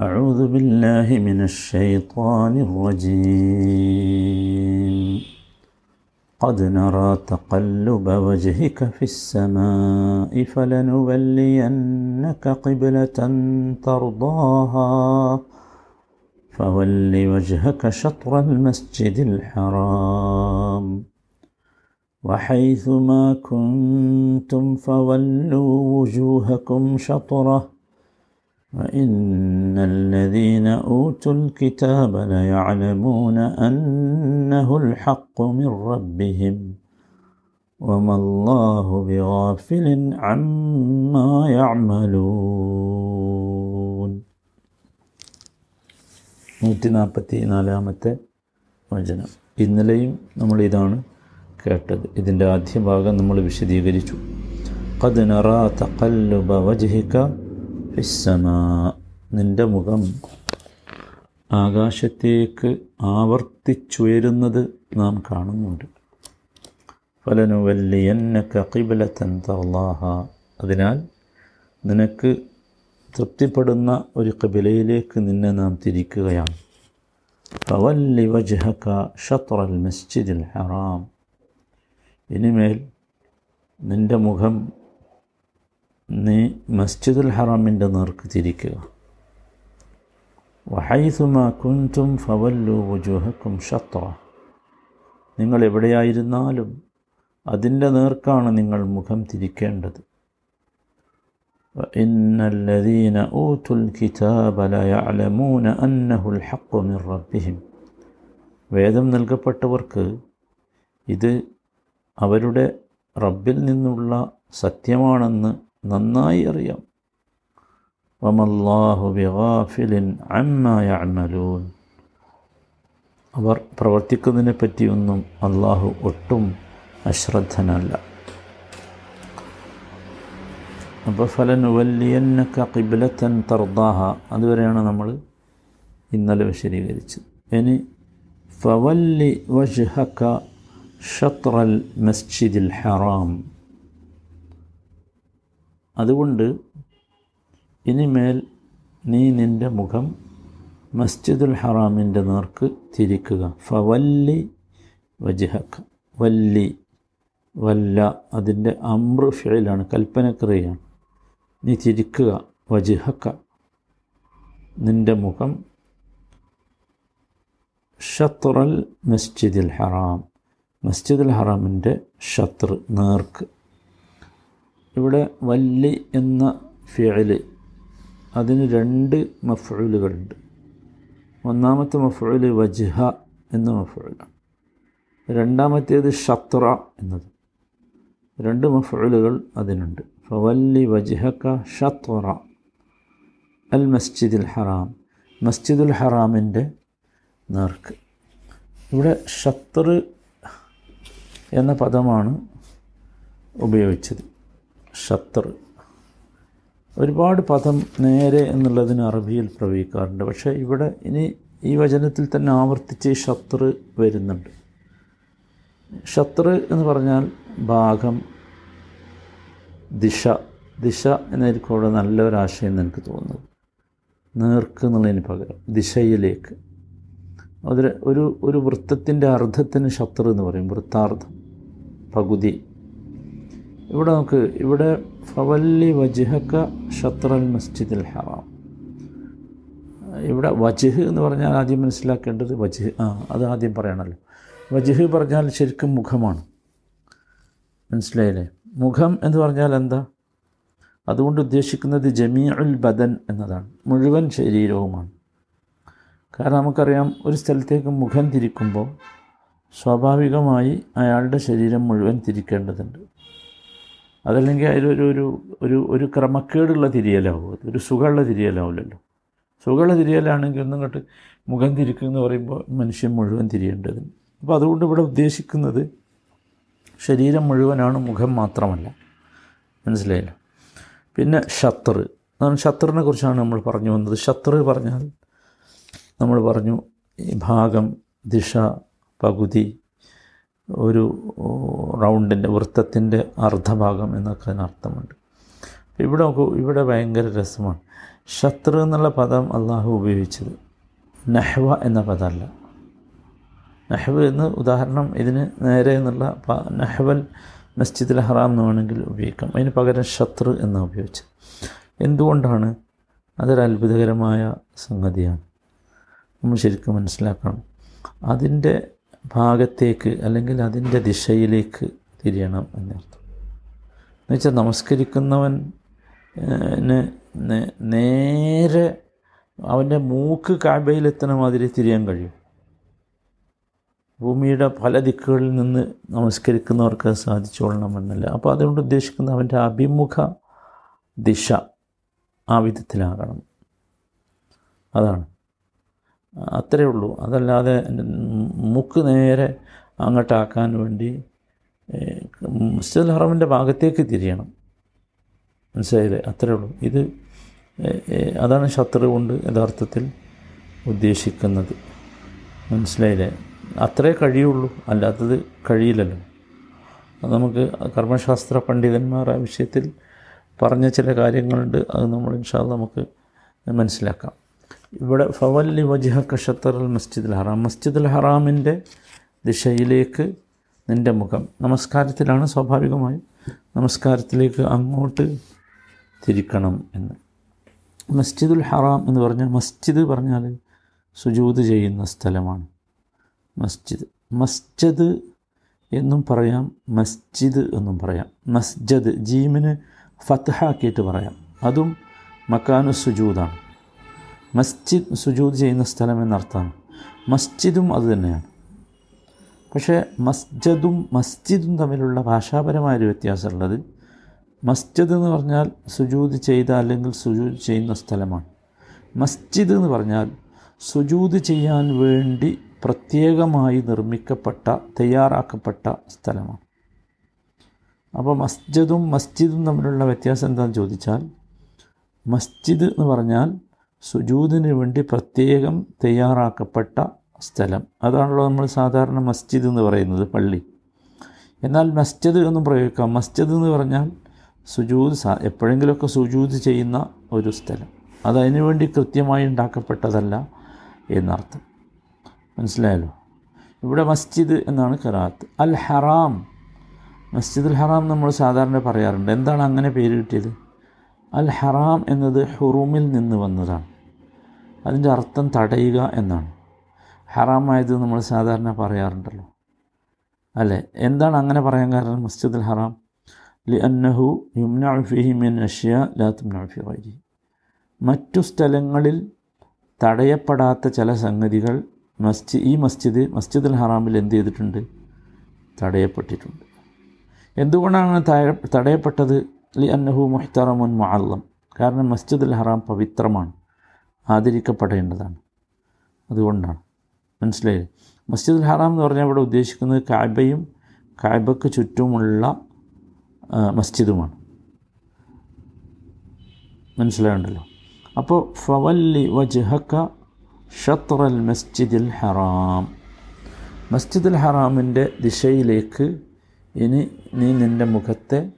أعوذ بالله من الشيطان الرجيم. قد نرى تقلب وجهك في السماء فلنولينك قبلة ترضاها. فول وجهك شطر المسجد الحرام. وحيث ما كنتم فولوا وجوهكم شطره وإن الذين أوتوا الكتاب ليعلمون أنه الحق من ربهم وما الله بغافل عما يعملون നൂറ്റി നാൽപ്പത്തി നാലാമത്തെ വചനം ഇന്നലെയും നമ്മൾ ഇതാണ് കേട്ടത് ഇതിൻ്റെ ആദ്യ ഭാഗം നമ്മൾ വിശദീകരിച്ചു قد نرى تقلب وجهك നിന്റെ മുഖം ആകാശത്തേക്ക് ആവർത്തിച്ചുയരുന്നത് നാം കാണുന്നുണ്ട്. ഫലനുവല്ലിയന്ന കക്കിബലത്തൻ തള്ളാഹ അതിനാൽ നിനക്ക് തൃപ്തിപ്പെടുന്ന ഒരു കബിലയിലേക്ക് നിന്നെ നാം തിരിക്കുകയാണ്. ഫവല്ലി വജഹക ഷത്രൽ മസ്ജിദിൽ ഹറാം. ഇനിമേൽ നിന്റെ മുഖം നീ മസ്ജിദുൽ ഹറാമിന്റെ നേർക്ക് തിരിക്കുക. വഹൈസുമ ഫവല്ലു വുജുഹക്കും ഷത്ര. നിങ്ങൾ എവിടെയായിരുന്നാലും അതിന്റെ നേർക്കാണ് നിങ്ങൾ മുഖം തിരിക്കേണ്ടത്. ഇന്നല്ലദീന ഊത്തുൽ കിതാബ ലയഅലമൂന അന്നഹുൽ ഹഖ് റബ്ബിഹിം. വേദം നൽകപ്പെട്ടവർക്ക് ഇത് അവരുടെ റബ്ബിൽ നിന്നുള്ള സത്യമാണെന്ന് നന്നായി അറിയാം. വമല്ലാഹു ബിഗാഫിലിൻ അമ്മാ യഅമലൂൻ. അവർ പ്രവർത്തിക്കുന്നതിനെ പറ്റിയൊന്നും അള്ളാഹു ഒട്ടും അശ്രദ്ധനല്ല. അപ്പോൾ ഫലനുവല്ലിയന്നക്ക കിബിലത്തൻ തർദാഹ അതുവരെയാണ് നമ്മൾ ഇന്നലെ വിശദീകരിച്ചത്. ഇനി ഫവല്ലി വജ്ഹക ഷത്രൽ മസ്ജിദിൽ ഹറാം. അതുകൊണ്ട് ഇനിമേൽ നീ നിന്റെ മുഖം മസ്ജിദുൽ ഹറാമിന്റെ നേർക്ക് തിരിക്കുക. ഫവല്ലി വജിഹക്ക വല്ലി. വല്ല. അതിന്റെ അമ്ര ഫിഴലാണ് കൽപ്പനക്രിയയാണ്. നീ തിരിക്കുക. വജിഹക്ക നിന്റെ മുഖം ഷത്രൽ മസ്ജിദുൽ ഹറാം. മസ്ജിദുൽ ഹറാമിന്റെ ഷത്ർ നേർക്ക്. ഇവിടെ വല്ലി എന്ന ഫിയൽ അതിന് രണ്ട് മഫുലുകളുണ്ട് ഒന്നാമത്തെ മഫുൽ വജ്ഹ എന്ന മഫുലാണ് രണ്ടാമത്തേത് ഷത്ര എന്നത്. രണ്ട് മഫുലുകൾ അതിനുണ്ട്. ഫവല്ലി വജ്ഹക ഷത്ര അൽ മസ്ജിദുൽ ഹറാം. മസ്ജിദുൽ ഹറാമിന്റെ നേർക്ക്. ഇവിടെ ഷത്തർ എന്ന പദമാണ് ഉപയോഗിച്ചത്. ഷത്തർ. ഒരുപാട് പദം നേരെ എന്നുള്ളതിന് അറബിയിൽ പ്രവഹിക്കാറുണ്ട്. പക്ഷേ ഇവിടെ ഇനി ഈ വചനത്തിൽ തന്നെ ആവർത്തിച്ച് ഷത്തർ വരുന്നുണ്ട്. ഷത്തർ എന്ന് പറഞ്ഞാൽ ഭാഗം ദിശ. ദിശ എന്നായിരിക്കും അവിടെ നല്ലൊരാശയം എന്ന് എനിക്ക് തോന്നുന്നത്. നേർക്ക് എന്നുള്ളതിന് പകരം ദിശയിലേക്ക്. അതിൽ ഒരു ഒരു വൃത്തത്തിന്റെ അർത്ഥത്തിന് ഷത്തർ എന്ന് പറയും. വൃത്താർത്ഥം പകുതി. ഇവിടെ നമുക്ക് ഇവിടെ ഫവല്ലി വജ്ഹക്ക ഷത്രൽ മസ്ജിദുൽ ഹറാം. ഇവിടെ വജ്ഹ് എന്ന് പറഞ്ഞാൽ ആദ്യം മനസ്സിലാക്കേണ്ടത് വജ്ഹ്. ആ അത് ആദ്യം പറയണമല്ലോ വജ്ഹ് പറഞ്ഞാൽ ശരിക്കും മുഖമാണ്. മനസ്സിലായില്ലേ? മുഖം എന്ന് പറഞ്ഞാൽ എന്താ? അതുകൊണ്ട് ഉദ്ദേശിക്കുന്നത് ജമീ ഉൽ ബദൻ എന്നതാണ്. മുഴുവൻ ശരീരവുമാണ്. കാരണം നമുക്കറിയാം ഒരു സ്ഥലത്തേക്ക് മുഖം തിരിക്കുമ്പോൾ സ്വാഭാവികമായി അയാളുടെ ശരീരം മുഴുവൻ തിരിക്കേണ്ടതുണ്ട്. അതല്ലെങ്കിൽ അതിലൊരു ഒരു ഒരു ഒരു ക്രമക്കേടുള്ള തിരിയലാവും. ഒരു സുഖമുള്ള തിരിയലാവില്ലല്ലോ. സുഖമുള്ള തിരിയലാണെങ്കിൽ ഒന്നും കണ്ട് മുഖം തിരിക്കുക എന്ന് പറയുമ്പോൾ മനുഷ്യൻ മുഴുവൻ തിരിയേണ്ടതുണ്ട് അപ്പോൾ അതുകൊണ്ട് ഇവിടെ ഉദ്ദേശിക്കുന്നത് ശരീരം മുഴുവനാണ് മുഖം മാത്രമല്ല. മനസ്സിലായില്ല? പിന്നെ ഷത്തർ അതാണ് ഷത്തറിനെ കുറിച്ചാണ് നമ്മൾ പറഞ്ഞു വന്നത്. ഷത്തർ പറഞ്ഞാൽ നമ്മൾ പറഞ്ഞു ഈ ഭാഗം ദിശ പകുതി ഒരു റൗണ്ടിന്റെ വൃത്തത്തിന്റെ അർദ്ധഭാഗം എന്നൊക്കെ അതിനർത്ഥമുണ്ട്. ഇവിടെ ഇവിടെ ഭയങ്കര രസമാണ്. ശത്രു എന്നുള്ള പദം അള്ളാഹു ഉപയോഗിച്ചത്. നഹ്വ എന്ന പദമല്ല. നഹ്വ് എന്ന് ഉദാഹരണം ഇതിന് നേരെ എന്നുള്ള നഹ്വൽ മസ്ജിദുൽ ഹറാം എന്ന് വേണമെങ്കിൽ ഉപയോഗിക്കാം. അതിന് പകരം ശത്രു എന്ന് ഉപയോഗിച്ചത്. എന്തുകൊണ്ടാണ്? അതൊരു അത്ഭുതകരമായ സംഗതിയാണ്. നമ്മൾ ശരിക്കും മനസ്സിലാക്കണം. അതിന്റെ ഭാഗത്തേക്ക് അല്ലെങ്കിൽ അതിന്റെ ദിശയിലേക്ക് തിരിയണം എന്നർത്ഥം. എന്നുവെച്ചാൽ നമസ്കരിക്കുന്നവൻ നേരെ അവന്റെ മൂക്ക് കാബയിലെത്തണ മാതിരി തിരിയാൻ കഴിയും. ഭൂമിയുടെ പല ദിക്കുകളിൽ നിന്ന് നമസ്കരിക്കുന്നവർക്ക് അത് സാധിച്ചോളണമെന്നല്ല. അപ്പോൾ അതുകൊണ്ട് ഉദ്ദേശിക്കുന്ന അവന്റെ അഭിമുഖ ദിശ ആ വിധത്തിലാകണം. അതാണ്. അത്രയേ ഉള്ളൂ. അതല്ലാതെ മുക്ക് നേരെ അങ്ങോട്ടാക്കാൻ വേണ്ടി മുസ്ജിദ് ഹറമിന്റെ ഭാഗത്തേക്ക് തിരിയണം. മനസ്സിലായില്ലേ? അത്രയേ ഉള്ളൂ. ഇത് അതാണ് ശത്രു കൊണ്ട് യഥാർത്ഥത്തിൽ ഉദ്ദേശിക്കുന്നത്. മനസ്സിലായില്ലേ? അത്രേ കഴിയുള്ളൂ. അല്ലാത്തത് കഴിയില്ലല്ലോ. നമുക്ക് കർമ്മശാസ്ത്ര പണ്ഡിതന്മാർ ആ വിഷയത്തിൽ പറഞ്ഞ ചില കാര്യങ്ങളുണ്ട്. അത് നമ്മൾ ഇൻഷാൽ നമുക്ക് മനസ്സിലാക്കാം. ഇവിടെ ഫവല്ലി വജിഹക്ക ഷത്തർ അൽ മസ്ജിദുൽ ഹറാം. മസ്ജിദുൽ ഹറാമിന്റെ ദിശയിലേക്ക് നിന്റെ മുഖം. നമസ്കാരത്തിലാണ് സ്വാഭാവികമായും. നമസ്കാരത്തിലേക്ക് അങ്ങോട്ട് തിരിക്കണം എന്ന്. മസ്ജിദുൽ ഹറാം എന്ന് പറഞ്ഞാൽ മസ്ജിദ് പറഞ്ഞാൽ സുജൂത് ചെയ്യുന്ന സ്ഥലമാണ്. മസ്ജിദ്. മസ്ജിദ് എന്നും പറയാം മസ്ജിദ് എന്നും പറയാം. മസ്ജിദ് ജീമിന് ഫത്ഹാക്കിയിട്ട് പറയാം. അതും മക്കാനു സുജൂദാണ് മസ്ജിദ് സുജൂദ് ചെയ്യുന്ന സ്ഥലം എന്നർത്ഥമാണ് മസ്ജിദും അതുതന്നെയാണ് പക്ഷേ മസ്ജിദും മസ്ജിദും തമ്മിലുള്ള ഭാഷാപരമായൊരു വ്യത്യാസമുള്ളത് മസ്ജിദ് എന്ന് പറഞ്ഞാൽ സുജൂദ് ചെയ്ത അല്ലെങ്കിൽ സുജൂദ് ചെയ്യുന്ന സ്ഥലമാണ്. മസ്ജിദ് എന്ന് പറഞ്ഞാൽ സുജൂദ് ചെയ്യാൻ വേണ്ടി പ്രത്യേകമായി നിർമ്മിക്കപ്പെട്ട തയ്യാറാക്കപ്പെട്ട സ്ഥലമാണ്. അപ്പോൾ മസ്ജിദും മസ്ജിദും തമ്മിലുള്ള വ്യത്യാസം എന്താണെന്ന് ചോദിച്ചാൽ മസ്ജിദ് എന്ന് പറഞ്ഞാൽ സുജൂദിന് വേണ്ടി പ്രത്യേകം തയ്യാറാക്കപ്പെട്ട സ്ഥലം. അതാണല്ലോ നമ്മൾ സാധാരണ മസ്ജിദ് എന്ന് പറയുന്നത് പള്ളി. എന്നാൽ മസ്ജിദ് എന്നും പ്രയോഗിക്കാം. മസ്ജിദ് എന്ന് പറഞ്ഞാൽ സുജൂദ് സാ എപ്പോഴെങ്കിലുമൊക്കെ സുജൂദ് ചെയ്യുന്ന ഒരു സ്ഥലം. അത് അതിനു വേണ്ടി കൃത്യമായി ഉണ്ടാക്കപ്പെട്ടതല്ല എന്നർത്ഥം. മനസ്സിലായല്ലോ? ഇവിടെ മസ്ജിദ് എന്നാണ് കറാത്ത് അൽ ഹറാം. മസ്ജിദ് അൽ ഹറാം നമ്മൾ സാധാരണ പറയാറുണ്ട്. എന്താണ് അങ്ങനെ പേര് കിട്ടിയത്? അൽ ഹറാം എന്നത് ഹുറൂമിൽ നിന്ന് വന്നതാണ്. അതിന്റെ അർത്ഥം തടയുക എന്നാണ്. ഹറാമായത് നമ്മൾ സാധാരണ പറയാറുണ്ടല്ലോ. അല്ലേ? എന്താണ് അങ്ങനെ പറയാൻ കാരണം മസ്ജിദുൽ ഹറാം? ലി അന്നഹു യുംനഫിഹി മിൻ അഷ്യ ലാ തുംനഫി ഗൈരി. മറ്റു സ്ഥലങ്ങളിൽ തടയപ്പെടാത്ത ചില സംഗതികൾ മസ്ജി ഈ മസ്ജിദ് മസ്ജിദുൽ ഹറാമിൽ എന്ത് ചെയ്തിട്ടുണ്ട്? തടയപ്പെട്ടിട്ടുണ്ട്. എന്തുകൊണ്ടാണ് തടയപ്പെട്ടത്? ലി അന്നഹു മുഹ്തറമുൻ മുഅല്ലം. കാരണം മസ്ജിദുൽ ഹറാം പവിത്രമാണ്. ആദരിക്കപ്പെടേണ്ടതാണ്. അതുകൊണ്ടാണ്. മനസ്സിലായി? മസ്ജിദുൽ ഹറാം എന്ന് പറഞ്ഞാൽ ഇവിടെ ഉദ്ദേശിക്കുന്നത് കായ്ബയും കായ്ബക്ക് ചുറ്റുമുള്ള മസ്ജിദുമാണ്. മനസ്സിലായുണ്ടല്ലോ? അപ്പോൾ ഫവല്ലി വജ്ഹക്ക ഷത്രൽ മസ്ജിദുൽ ഹറാം. മസ്ജിദുൽ ഹറാമിന്റെ ദിശയിലേക്ക് ഇനി നീ നിന്റെ മുഖത്തെ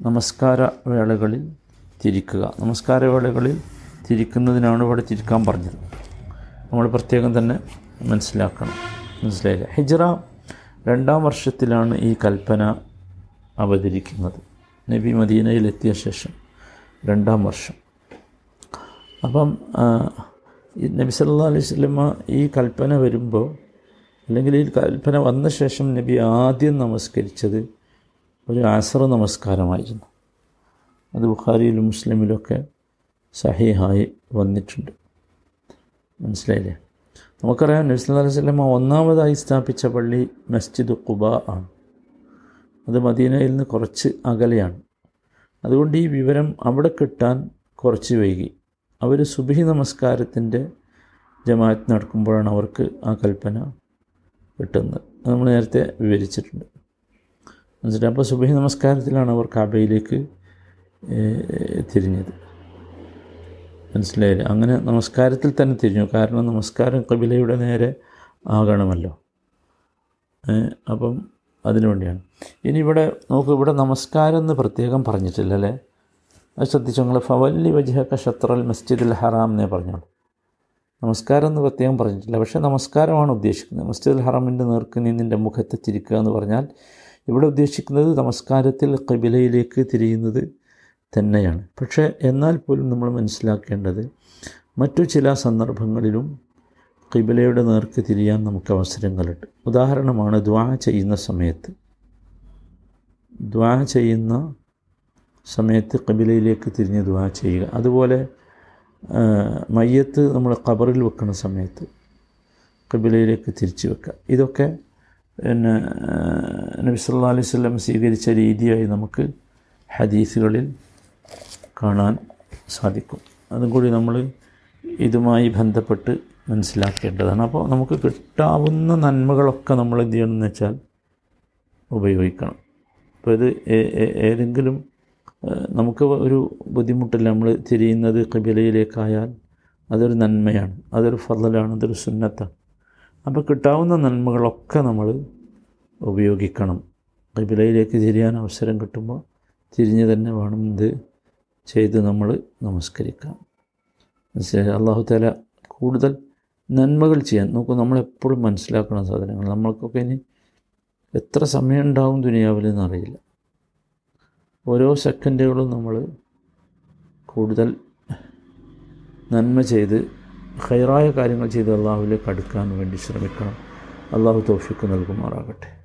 നമസ്കാര വേളകളിൽ തിരിക്കുക. നമസ്കാര വേളകളിൽ തിരിക്കുന്നതിനാണ് ഇവിടെ തിരിക്കാൻ പറഞ്ഞത്. നമ്മൾ പ്രത്യേകം തന്നെ മനസ്സിലാക്കണം. മനസ്സിലായില്ല? ഹിജറ രണ്ടാം വർഷത്തിലാണ് ഈ കൽപ്പന അവതരിക്കുന്നത്. നബി മദീനയിലെത്തിയ ശേഷം രണ്ടാം വർഷം. അപ്പം നബി സല്ലാ അലൈഹി സ്വലമ ഈ കൽപ്പന വരുമ്പോൾ അല്ലെങ്കിൽ ഈ കൽപ്പന വന്ന ശേഷം നബി ആദ്യം നമസ്കരിച്ചത് ഒരു ആസറ നമസ്കാരമായിരുന്നു. അത് ബുഖാരിയിലും മുസ്ലിമിലൊക്കെ സഹിഹായി വന്നിട്ടുണ്ട്. മനസ്സിലായില്ലേ? നമുക്കറിയാം നബി സല്ലല്ലാഹു അലൈഹി സ്വലമ ഒന്നാമതായി സ്ഥാപിച്ച പള്ളി മസ്ജിദ് ഖുബ ആണ്. അത് മദീനയിൽ നിന്ന് കുറച്ച് അകലെയാണ്. അതുകൊണ്ട് ഈ വിവരം അവിടെ കിട്ടാൻ കുറച്ച് വൈകി. അവർ സുബഹി നമസ്കാരത്തിന്റെ ജമാഅത്ത് നടക്കുമ്പോഴാണ് അവർക്ക് ആ കൽപ്പന കിട്ടുന്നത്. അത് നമ്മൾ നേരത്തെ വിവരിച്ചിട്ടുണ്ട്. മനസ്സിലായി? അപ്പോൾ സുബഹി നമസ്കാരത്തിലാണ് അവർ കാബയിലേക്ക് തിരിഞ്ഞത്. മനസ്സിലായില്ലേ? അങ്ങനെ നമസ്കാരത്തിൽ തന്നെ തിരിഞ്ഞു. കാരണം നമസ്കാരം കബിലയുടെ നേരെ ആകണമല്ലോ. അപ്പം അതിനു വേണ്ടിയാണ്. ഇനി ഇവിടെ നോക്ക് ഇവിടെ നമസ്കാരം എന്ന് പ്രത്യേകം പറഞ്ഞിട്ടില്ല അല്ലേ? അത് ശ്രദ്ധിച്ചു നിങ്ങൾ ഫവല്ലി വജഹക്ക ഷത്രൽ മസ്ജിദുൽ ഹറാം എന്നേ പറഞ്ഞോളൂ. നമസ്കാരം എന്ന് പ്രത്യേകം പറഞ്ഞിട്ടില്ല. പക്ഷേ നമസ്കാരമാണ് ഉദ്ദേശിക്കുന്നത്. മസ്ജിദുൽ ഹറാമിന്റെ നേർക്ക് നീ നിന്റെ മുഖത്തെ തിരിക്കുക എന്ന് പറഞ്ഞാൽ ഇവിടെ ഉദ്ദേശിക്കുന്നത് നമസ്കാരത്തിൽ കബിലയിലേക്ക് തിരിയുന്നത് തന്നെയാണ്. പക്ഷേ എന്നാൽ പോലും നമ്മൾ മനസ്സിലാക്കേണ്ടത് മറ്റു ചില സന്ദർഭങ്ങളിലും കിബിലയുടെ നേർക്ക് തിരിയാൻ നമുക്ക് അവസരങ്ങളുണ്ട്. ഉദാഹരണമാണ് ദ്വാ ചെയ്യുന്ന സമയത്ത്. ദ്വാ ചെയ്യുന്ന സമയത്ത് കബിലയിലേക്ക് തിരിഞ്ഞ് ദ്വാ ചെയ്യുക. അതുപോലെ മയ്യത്ത് നമ്മൾ കബറിൽ വെക്കുന്ന സമയത്ത് കബിലയിലേക്ക് തിരിച്ചു വെക്കുക. ഇതൊക്കെ പിന്നെ നബി സല്ലാ അലൈഹി സ്വലം സ്വീകരിച്ച രീതിയായി നമുക്ക് ഹദീസുകളിൽ കാണാൻ സാധിക്കും. അതും കൂടി നമ്മൾ ഇതുമായി ബന്ധപ്പെട്ട് മനസ്സിലാക്കേണ്ടതാണ്. അപ്പോൾ നമുക്ക് കിട്ടാവുന്ന നന്മകളൊക്കെ നമ്മൾ എന്ത് ചെയ്യണമെന്ന് വെച്ചാൽ ഉപയോഗിക്കണം. അപ്പോൾ ഇത് ഏതെങ്കിലും നമുക്ക് ഒരു ബുദ്ധിമുട്ടില്ല നമ്മൾ തിരിയുന്നത് കബിലയിലേക്കായാൽ അതൊരു നന്മയാണ് അതൊരു ഫലലാണ് അതൊരു സുന്നത്താണ്. അപ്പോൾ കിട്ടാവുന്ന നന്മകളൊക്കെ നമ്മൾ ഉപയോഗിക്കണം. കബിലയിലേക്ക് തിരിയാൻ അവസരം കിട്ടുമ്പോൾ തിരിഞ്ഞ് തന്നെ വേണം ഇത് ചെയ്ത് നമ്മൾ നമസ്കരിക്കാം. മനസ്സിലായി അള്ളാഹു താല കൂടുതൽ നന്മകൾ ചെയ്യാൻ നോക്കൂ. നമ്മളെപ്പോഴും മനസ്സിലാക്കണം സാധനങ്ങൾ. നമ്മൾക്കൊക്കെ ഇനി എത്ര സമയം ഉണ്ടാവും ദുനിയാവിൽ എന്നറിയില്ല ഓരോ സെക്കൻഡുകളും നമ്മൾ കൂടുതൽ നന്മ ചെയ്ത് ഹൈറായ കാര്യങ്ങൾ ചെയ്ത് അള്ളാഹുവിലേക്ക് അടുക്കാൻ വേണ്ടി ശ്രമിക്കണം. അള്ളാഹു തോഫിക്ക് നൽകുമാറാകട്ടെ.